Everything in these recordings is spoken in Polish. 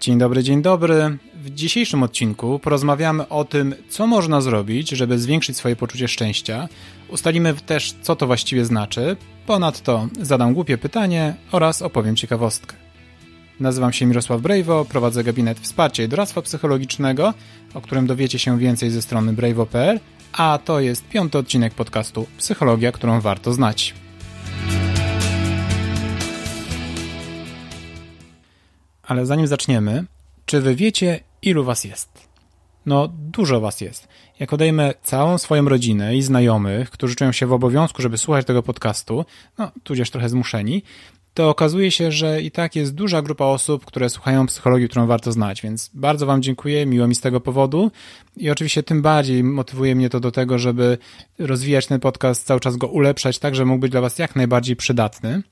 Dzień dobry, dzień dobry. W dzisiejszym odcinku porozmawiamy o tym, co można zrobić, żeby zwiększyć swoje poczucie szczęścia. Ustalimy też, co to właściwie znaczy. Ponadto zadam głupie pytanie oraz opowiem ciekawostkę. Nazywam się Mirosław Brejwo, prowadzę gabinet wsparcia i doradztwa psychologicznego, o którym dowiecie się więcej ze strony brejwo.pl, a to jest piąty odcinek podcastu Psychologia, którą warto znać. Ale zanim zaczniemy, czy wy wiecie, ilu was jest? No, dużo was jest. Jak odejmę całą swoją rodzinę i znajomych, którzy czują się w obowiązku, żeby słuchać tego podcastu, no, tudzież trochę zmuszeni, to okazuje się, że i tak jest duża grupa osób, które słuchają psychologii, którą warto znać, więc bardzo Wam dziękuję, miło mi z tego powodu i oczywiście tym bardziej motywuje mnie to do tego, żeby rozwijać ten podcast, cały czas go ulepszać, tak, żeby mógł być dla Was jak najbardziej przydatny.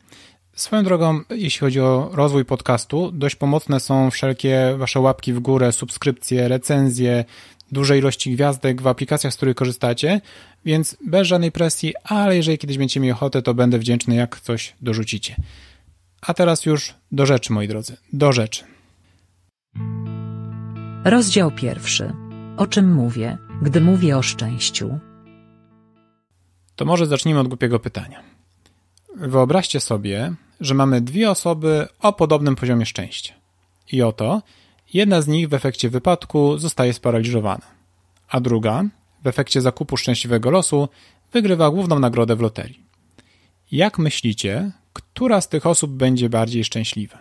Swoją drogą, jeśli chodzi o rozwój podcastu, dość pomocne są wszelkie Wasze łapki w górę, subskrypcje, recenzje, duże ilości gwiazdek w aplikacjach, z których korzystacie, więc bez żadnej presji, ale jeżeli kiedyś będziecie mieli ochotę, to będę wdzięczny, jak coś dorzucicie. A teraz już do rzeczy, moi drodzy, do rzeczy. Rozdział pierwszy. O czym mówię, gdy mówię o szczęściu? To może zacznijmy od głupiego pytania. Wyobraźcie sobie, że mamy dwie osoby o podobnym poziomie szczęścia. I oto jedna z nich w efekcie wypadku zostaje sparaliżowana, a druga w efekcie zakupu szczęśliwego losu wygrywa główną nagrodę w loterii. Jak myślicie, która z tych osób będzie bardziej szczęśliwa?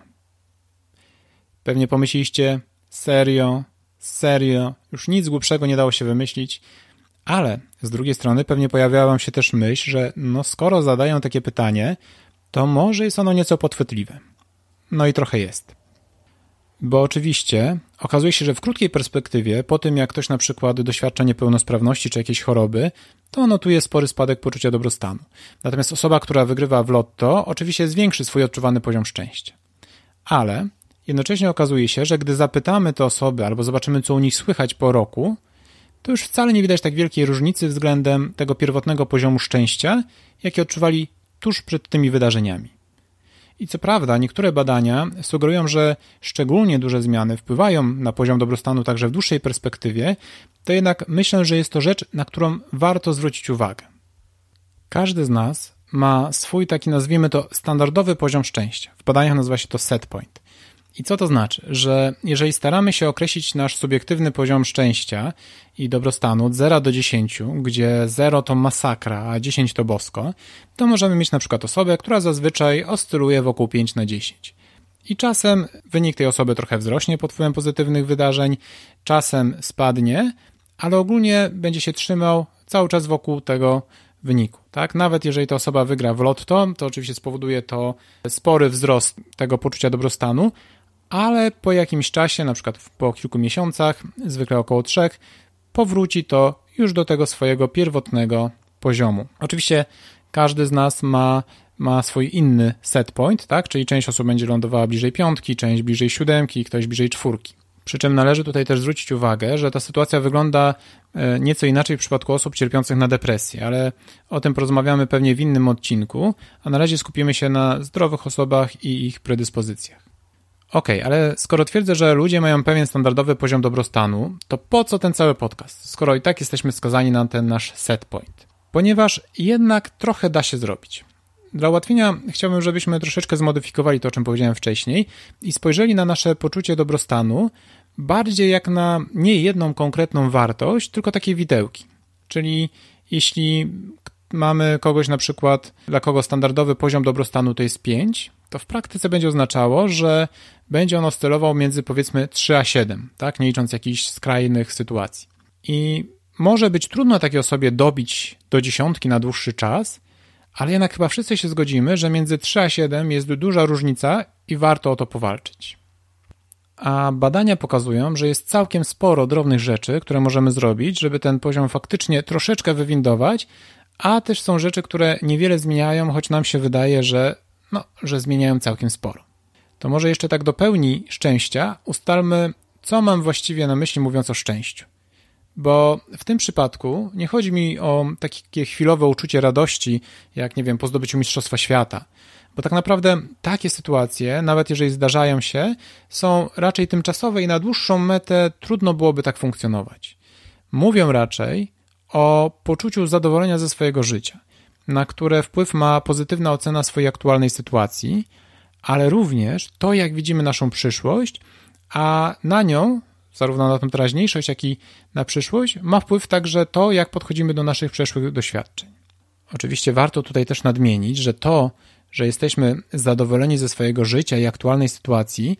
Pewnie pomyśleliście, serio, serio, już nic głupszego nie dało się wymyślić, ale z drugiej strony pewnie pojawiała wam się też myśl, że no skoro zadają takie pytanie, to może jest ono nieco podchwytliwe. No i trochę jest. Bo oczywiście okazuje się, że w krótkiej perspektywie, po tym jak ktoś na przykład doświadcza niepełnosprawności czy jakiejś choroby, to notuje spory spadek poczucia dobrostanu. Natomiast osoba, która wygrywa w lotto, oczywiście zwiększy swój odczuwany poziom szczęścia. Ale jednocześnie okazuje się, że gdy zapytamy te osoby albo zobaczymy, co u nich słychać po roku, to już wcale nie widać tak wielkiej różnicy względem tego pierwotnego poziomu szczęścia, jaki odczuwali tuż przed tymi wydarzeniami. I co prawda, niektóre badania sugerują, że szczególnie duże zmiany wpływają na poziom dobrostanu także w dłuższej perspektywie, to jednak myślę, że jest to rzecz, na którą warto zwrócić uwagę. Każdy z nas ma swój taki, nazwijmy to, standardowy poziom szczęścia. W badaniach nazywa się to set point. I co to znaczy? Że jeżeli staramy się określić nasz subiektywny poziom szczęścia i dobrostanu od 0 do 10, gdzie 0 to masakra, a 10 to bosko, to możemy mieć na przykład osobę, która zazwyczaj oscyluje wokół 5 na 10. I czasem wynik tej osoby trochę wzrośnie pod wpływem pozytywnych wydarzeń, czasem spadnie, ale ogólnie będzie się trzymał cały czas wokół tego wyniku. Tak? Nawet jeżeli ta osoba wygra w lotto, to oczywiście spowoduje to spory wzrost tego poczucia dobrostanu, ale po jakimś czasie, na przykład po kilku miesiącach, zwykle około trzech, powróci to już do tego swojego pierwotnego poziomu. Oczywiście każdy z nas ma, ma swój inny set point, tak? czyli część osób będzie lądowała bliżej piątki, część bliżej siódemki, ktoś bliżej czwórki. Przy czym należy tutaj też zwrócić uwagę, że ta sytuacja wygląda e, nieco inaczej w przypadku osób cierpiących na depresję, ale o tym porozmawiamy pewnie w innym odcinku, a na razie skupimy się na zdrowych osobach i ich predyspozycjach. Okej, okay, ale skoro twierdzę, że ludzie mają pewien standardowy poziom dobrostanu, to po co ten cały podcast, skoro i tak jesteśmy skazani na ten nasz set point? Ponieważ jednak trochę da się zrobić. Dla ułatwienia chciałbym, żebyśmy troszeczkę zmodyfikowali to, o czym powiedziałem wcześniej i spojrzeli na nasze poczucie dobrostanu bardziej jak na nie jedną konkretną wartość, tylko takie widełki. Czyli jeśli mamy kogoś na przykład, dla kogo standardowy poziom dobrostanu to jest 5, to w praktyce będzie oznaczało, że będzie on oscylował między powiedzmy 3 a 7, tak, nie licząc jakichś skrajnych sytuacji. I może być trudno takiej osobie dobić do dziesiątki na dłuższy czas, ale jednak chyba wszyscy się zgodzimy, że między 3 a 7 jest duża różnica i warto o to powalczyć. A badania pokazują, że jest całkiem sporo drobnych rzeczy, które możemy zrobić, żeby ten poziom faktycznie troszeczkę wywindować, a też są rzeczy, które niewiele zmieniają, choć nam się wydaje, że, no, że zmieniają całkiem sporo. To może jeszcze tak do pełni szczęścia ustalmy, co mam właściwie na myśli mówiąc o szczęściu. Bo w tym przypadku nie chodzi mi o takie chwilowe uczucie radości, jak nie wiem, po zdobyciu Mistrzostwa Świata. Bo tak naprawdę takie sytuacje, nawet jeżeli zdarzają się, są raczej tymczasowe i na dłuższą metę trudno byłoby tak funkcjonować. Mówią raczej o poczuciu zadowolenia ze swojego życia, na które wpływ ma pozytywna ocena swojej aktualnej sytuacji, ale również to, jak widzimy naszą przyszłość, a na nią, zarówno na tę teraźniejszość, jak i na przyszłość, ma wpływ także to, jak podchodzimy do naszych przeszłych doświadczeń. Oczywiście warto tutaj też nadmienić, że to, że jesteśmy zadowoleni ze swojego życia i aktualnej sytuacji,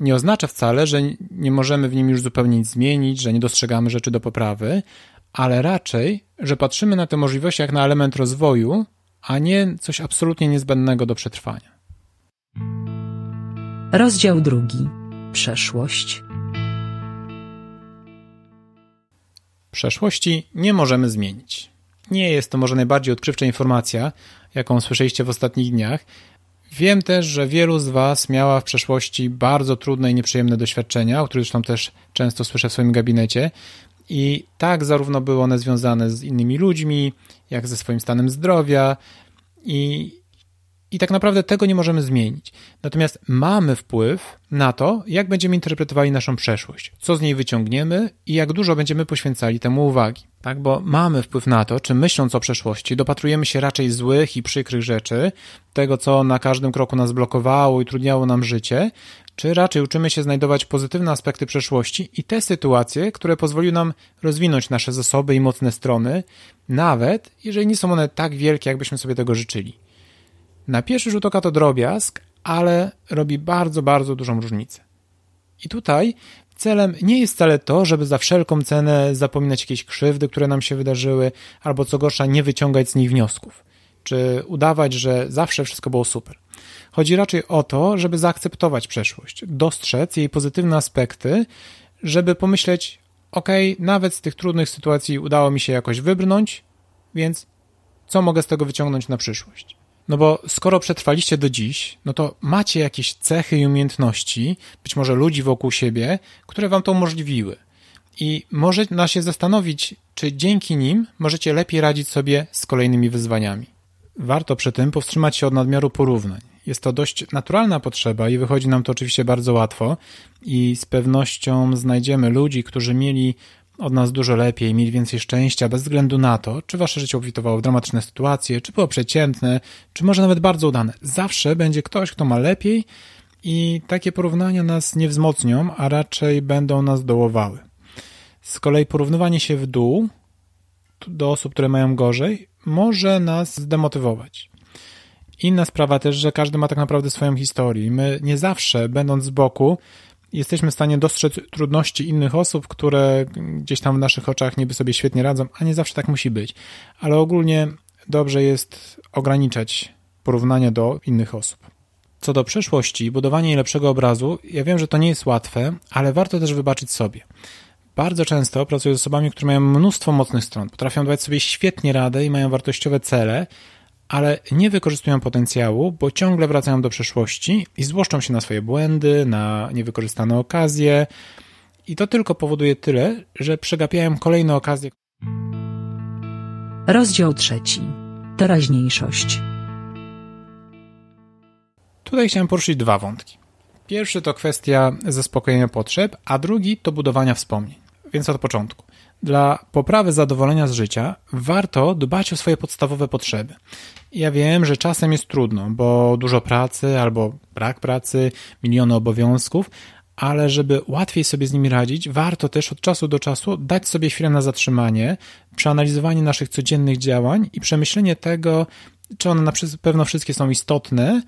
nie oznacza wcale, że nie możemy w nim już zupełnie nic zmienić, że nie dostrzegamy rzeczy do poprawy, ale raczej, że patrzymy na te możliwości jak na element rozwoju, a nie coś absolutnie niezbędnego do przetrwania. Rozdział drugi. Przeszłość. Przeszłości nie możemy zmienić. Nie jest to może najbardziej odkrywcza informacja, jaką słyszeliście w ostatnich dniach. Wiem też, że wielu z Was miała w przeszłości bardzo trudne i nieprzyjemne doświadczenia, o których zresztą też często słyszę w swoim gabinecie. I tak zarówno były one związane z innymi ludźmi, jak ze swoim stanem zdrowia. I i tak naprawdę tego nie możemy zmienić. Natomiast mamy wpływ na to, jak będziemy interpretowali naszą przeszłość, co z niej wyciągniemy i jak dużo będziemy poświęcali temu uwagi. Tak, bo mamy wpływ na to, czy myśląc o przeszłości, dopatrujemy się raczej złych i przykrych rzeczy, tego, co na każdym kroku nas blokowało i trudniało nam życie, czy raczej uczymy się znajdować pozytywne aspekty przeszłości i te sytuacje, które pozwoliły nam rozwinąć nasze zasoby i mocne strony, nawet jeżeli nie są one tak wielkie, jakbyśmy sobie tego życzyli. Na pierwszy rzut oka to drobiazg, ale robi bardzo, bardzo dużą różnicę. I tutaj celem nie jest wcale to, żeby za wszelką cenę zapominać jakieś krzywdy, które nam się wydarzyły, albo co gorsza, nie wyciągać z nich wniosków, czy udawać, że zawsze wszystko było super. Chodzi raczej o to, żeby zaakceptować przeszłość, dostrzec jej pozytywne aspekty, żeby pomyśleć, ok, nawet z tych trudnych sytuacji udało mi się jakoś wybrnąć, więc co mogę z tego wyciągnąć na przyszłość? No bo skoro przetrwaliście do dziś, no to macie jakieś cechy i umiejętności, być może ludzi wokół siebie, które wam to umożliwiły. I można się zastanowić, czy dzięki nim możecie lepiej radzić sobie z kolejnymi wyzwaniami. Warto przy tym powstrzymać się od nadmiaru porównań. Jest to dość naturalna potrzeba i wychodzi nam to oczywiście bardzo łatwo i z pewnością znajdziemy ludzi, którzy mieli od nas dużo lepiej, mieli więcej szczęścia, bez względu na to, czy wasze życie obfitowało w dramatyczne sytuacje, czy było przeciętne, czy może nawet bardzo udane. Zawsze będzie ktoś, kto ma lepiej i takie porównania nas nie wzmocnią, a raczej będą nas dołowały. Z kolei porównywanie się w dół do osób, które mają gorzej, może nas zdemotywować. Inna sprawa też, że każdy ma tak naprawdę swoją historię. My nie zawsze, będąc z boku, jesteśmy w stanie dostrzec trudności innych osób, które gdzieś tam w naszych oczach niby sobie świetnie radzą, a nie zawsze tak musi być. Ale ogólnie dobrze jest ograniczać porównania do innych osób. Co do przeszłości, budowanie lepszego obrazu, ja wiem, że to nie jest łatwe, ale warto też wybaczyć sobie. Bardzo często pracuję z osobami, które mają mnóstwo mocnych stron, potrafią dawać sobie świetnie radę i mają wartościowe cele, ale nie wykorzystują potencjału, bo ciągle wracają do przeszłości i złoszczą się na swoje błędy, na niewykorzystane okazje. I to tylko powoduje tyle, że przegapiają kolejne okazje. Rozdział trzeci. Teraźniejszość. Tutaj chciałem poruszyć dwa wątki. Pierwszy to kwestia zaspokojenia potrzeb, a drugi to budowania wspomnień. Więc od początku. Dla poprawy zadowolenia z życia warto dbać o swoje podstawowe potrzeby. Ja wiem, że czasem jest trudno, bo dużo pracy albo brak pracy, miliony obowiązków, ale żeby łatwiej sobie z nimi radzić, warto też od czasu do czasu dać sobie chwilę na zatrzymanie, przeanalizowanie naszych codziennych działań i przemyślenie tego, czy one na pewno wszystkie są istotne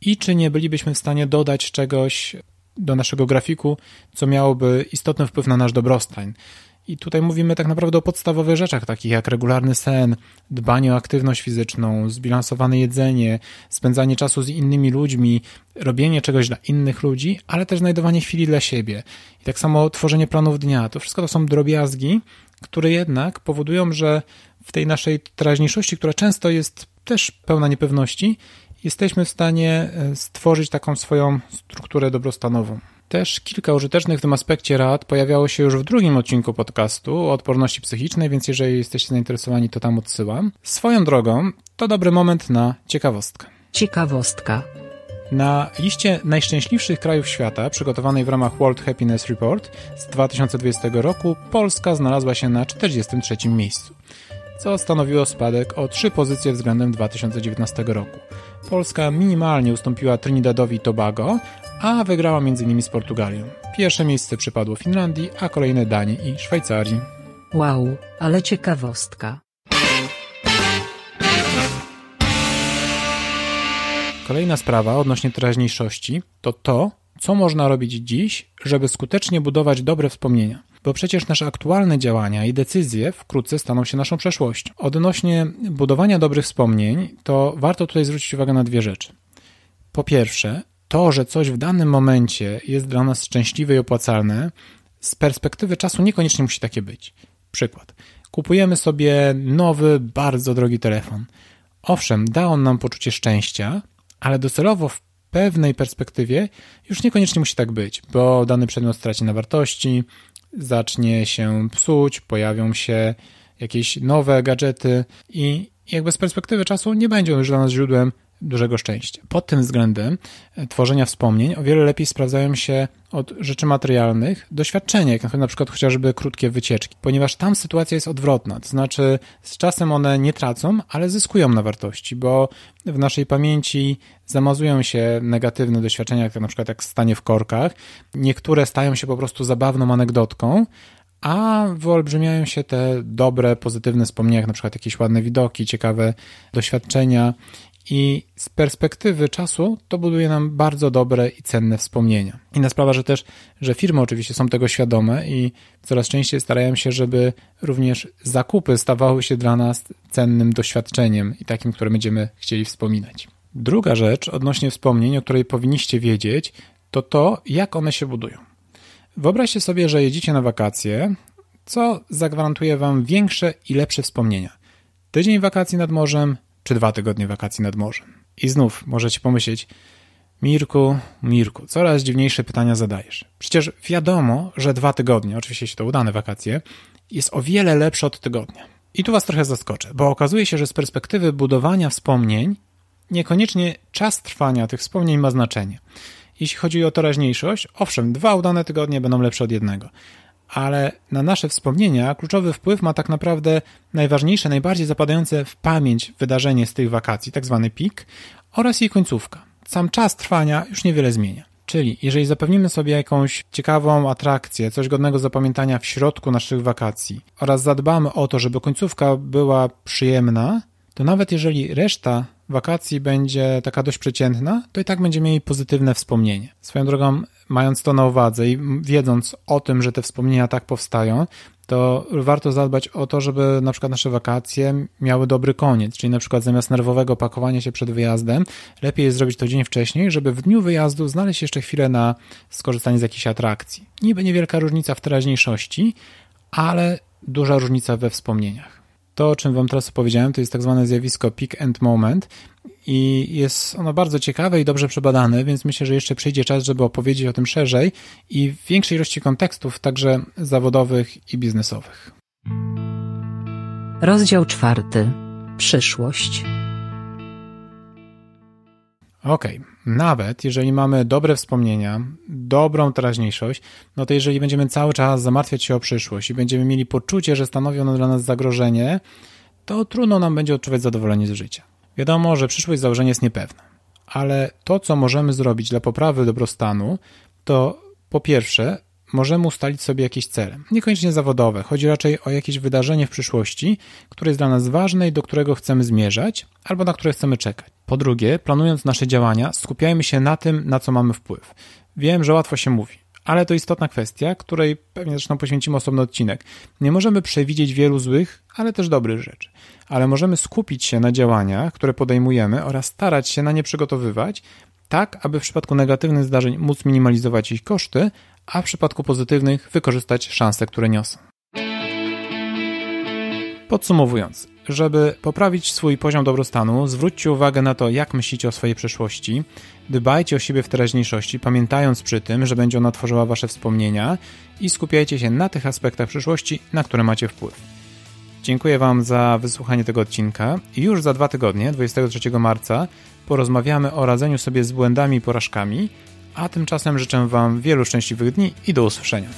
i czy nie bylibyśmy w stanie dodać czegoś do naszego grafiku, co miałoby istotny wpływ na nasz dobrostan. I tutaj mówimy tak naprawdę o podstawowych rzeczach, takich jak regularny sen, dbanie o aktywność fizyczną, zbilansowane jedzenie, spędzanie czasu z innymi ludźmi, robienie czegoś dla innych ludzi, ale też znajdowanie chwili dla siebie. I tak samo tworzenie planów dnia. To wszystko to są drobiazgi, które jednak powodują, że w tej naszej teraźniejszości, która często jest też pełna niepewności, jesteśmy w stanie e, stworzyć taką swoją strukturę dobrostanową. Też kilka użytecznych w tym aspekcie rad pojawiało się już w drugim odcinku podcastu o odporności psychicznej, więc jeżeli jesteście zainteresowani, to tam odsyłam. Swoją drogą, to dobry moment na ciekawostkę. Ciekawostka. Na liście najszczęśliwszych krajów świata, przygotowanej w ramach World Happiness Report z 2020 roku, Polska znalazła się na 43 miejscu, co stanowiło spadek o 3 pozycje względem 2019 roku. Polska minimalnie ustąpiła Trinidadowi i Tobago, a wygrała m.in. z Portugalią. Pierwsze miejsce przypadło Finlandii, a kolejne Danii i Szwajcarii. Wow, ale ciekawostka. Kolejna sprawa odnośnie teraźniejszości to to, co można robić dziś, żeby skutecznie budować dobre wspomnienia. Bo przecież nasze aktualne działania i decyzje wkrótce staną się naszą przeszłością. Odnośnie budowania dobrych wspomnień, to warto tutaj zwrócić uwagę na dwie rzeczy. Po pierwsze, to, że coś w danym momencie jest dla nas szczęśliwe i opłacalne, z perspektywy czasu niekoniecznie musi takie być. Przykład. Kupujemy sobie nowy, bardzo drogi telefon. Owszem, da on nam poczucie szczęścia, ale docelowo w pewnej perspektywie już niekoniecznie musi tak być, bo dany przedmiot straci na wartości, zacznie się psuć, pojawią się jakieś nowe gadżety i jakby z perspektywy czasu nie będzie on już dla nas źródłem dużego szczęścia. Pod tym względem e, tworzenia wspomnień o wiele lepiej sprawdzają się od rzeczy materialnych doświadczenia, jak na przykład chociażby krótkie wycieczki, ponieważ tam sytuacja jest odwrotna, to znaczy z czasem one nie tracą, ale zyskują na wartości, bo w naszej pamięci zamazują się negatywne doświadczenia, jak na przykład jak stanie w korkach. Niektóre stają się po prostu zabawną anegdotką, a wyolbrzymiają się te dobre, pozytywne wspomnienia, jak na przykład jakieś ładne widoki, ciekawe doświadczenia i z perspektywy czasu to buduje nam bardzo dobre i cenne wspomnienia. Inna sprawa, że też, że firmy oczywiście są tego świadome i coraz częściej starają się, żeby również zakupy stawały się dla nas cennym doświadczeniem i takim, które będziemy chcieli wspominać. Druga rzecz odnośnie wspomnień, o której powinniście wiedzieć, to to, jak one się budują. Wyobraźcie sobie, że jedziecie na wakacje, co zagwarantuje Wam większe i lepsze wspomnienia. Tydzień wakacji nad morzem, czy dwa tygodnie wakacji nad morzem. I znów możecie pomyśleć, Mirku, Mirku, coraz dziwniejsze pytania zadajesz. Przecież wiadomo, że dwa tygodnie, oczywiście jeśli to udane wakacje, jest o wiele lepsze od tygodnia. I tu was trochę zaskoczę, bo okazuje się, że z perspektywy budowania wspomnień, niekoniecznie czas trwania tych wspomnień ma znaczenie. Jeśli chodzi o teraźniejszość, owszem, dwa udane tygodnie będą lepsze od jednego, ale na nasze wspomnienia kluczowy wpływ ma tak naprawdę najważniejsze, najbardziej zapadające w pamięć wydarzenie z tych wakacji, tak zwany pik, oraz jej końcówka. Sam czas trwania już niewiele zmienia. Czyli jeżeli zapewnimy sobie jakąś ciekawą atrakcję, coś godnego zapamiętania w środku naszych wakacji oraz zadbamy o to, żeby końcówka była przyjemna, to nawet jeżeli reszta wakacji będzie taka dość przeciętna, to i tak będziemy mieli pozytywne wspomnienie. Swoją drogą, mając to na uwadze i wiedząc o tym, że te wspomnienia tak powstają, to warto zadbać o to, żeby na przykład nasze wakacje miały dobry koniec, czyli na przykład zamiast nerwowego pakowania się przed wyjazdem, lepiej jest zrobić to dzień wcześniej, żeby w dniu wyjazdu znaleźć jeszcze chwilę na skorzystanie z jakiejś atrakcji. Niby niewielka różnica w teraźniejszości, ale duża różnica we wspomnieniach. To, o czym Wam teraz opowiedziałem, to jest tak zwane zjawisko peak and moment i jest ono bardzo ciekawe i dobrze przebadane, więc myślę, że jeszcze przyjdzie czas, żeby opowiedzieć o tym szerzej i w większej ilości kontekstów, także zawodowych i biznesowych. Rozdział czwarty. Przyszłość. Okej, okay. nawet jeżeli mamy dobre wspomnienia, dobrą teraźniejszość, no to jeżeli będziemy cały czas zamartwiać się o przyszłość i będziemy mieli poczucie, że stanowi ono dla nas zagrożenie, to trudno nam będzie odczuwać zadowolenie z życia. Wiadomo, że przyszłość założenie jest niepewna, ale to, co możemy zrobić dla poprawy dobrostanu, to po pierwsze możemy ustalić sobie jakieś cele. Niekoniecznie zawodowe, chodzi raczej o jakieś wydarzenie w przyszłości, które jest dla nas ważne i do którego chcemy zmierzać, albo na które chcemy czekać. Po drugie, planując nasze działania, skupiajmy się na tym, na co mamy wpływ. Wiem, że łatwo się mówi, ale to istotna kwestia, której pewnie zresztą poświęcimy osobny odcinek. Nie możemy przewidzieć wielu złych, ale też dobrych rzeczy, ale możemy skupić się na działaniach, które podejmujemy oraz starać się na nie przygotowywać, tak aby w przypadku negatywnych zdarzeń móc minimalizować ich koszty, a w przypadku pozytywnych wykorzystać szanse, które niosą. Podsumowując, żeby poprawić swój poziom dobrostanu, zwróćcie uwagę na to, jak myślicie o swojej przeszłości, dbajcie o siebie w teraźniejszości, pamiętając przy tym, że będzie ona tworzyła wasze wspomnienia i skupiajcie się na tych aspektach przyszłości, na które macie wpływ. Dziękuję Wam za wysłuchanie tego odcinka już za dwa tygodnie, 23 marca, porozmawiamy o radzeniu sobie z błędami i porażkami, a tymczasem życzę Wam wielu szczęśliwych dni i do usłyszenia.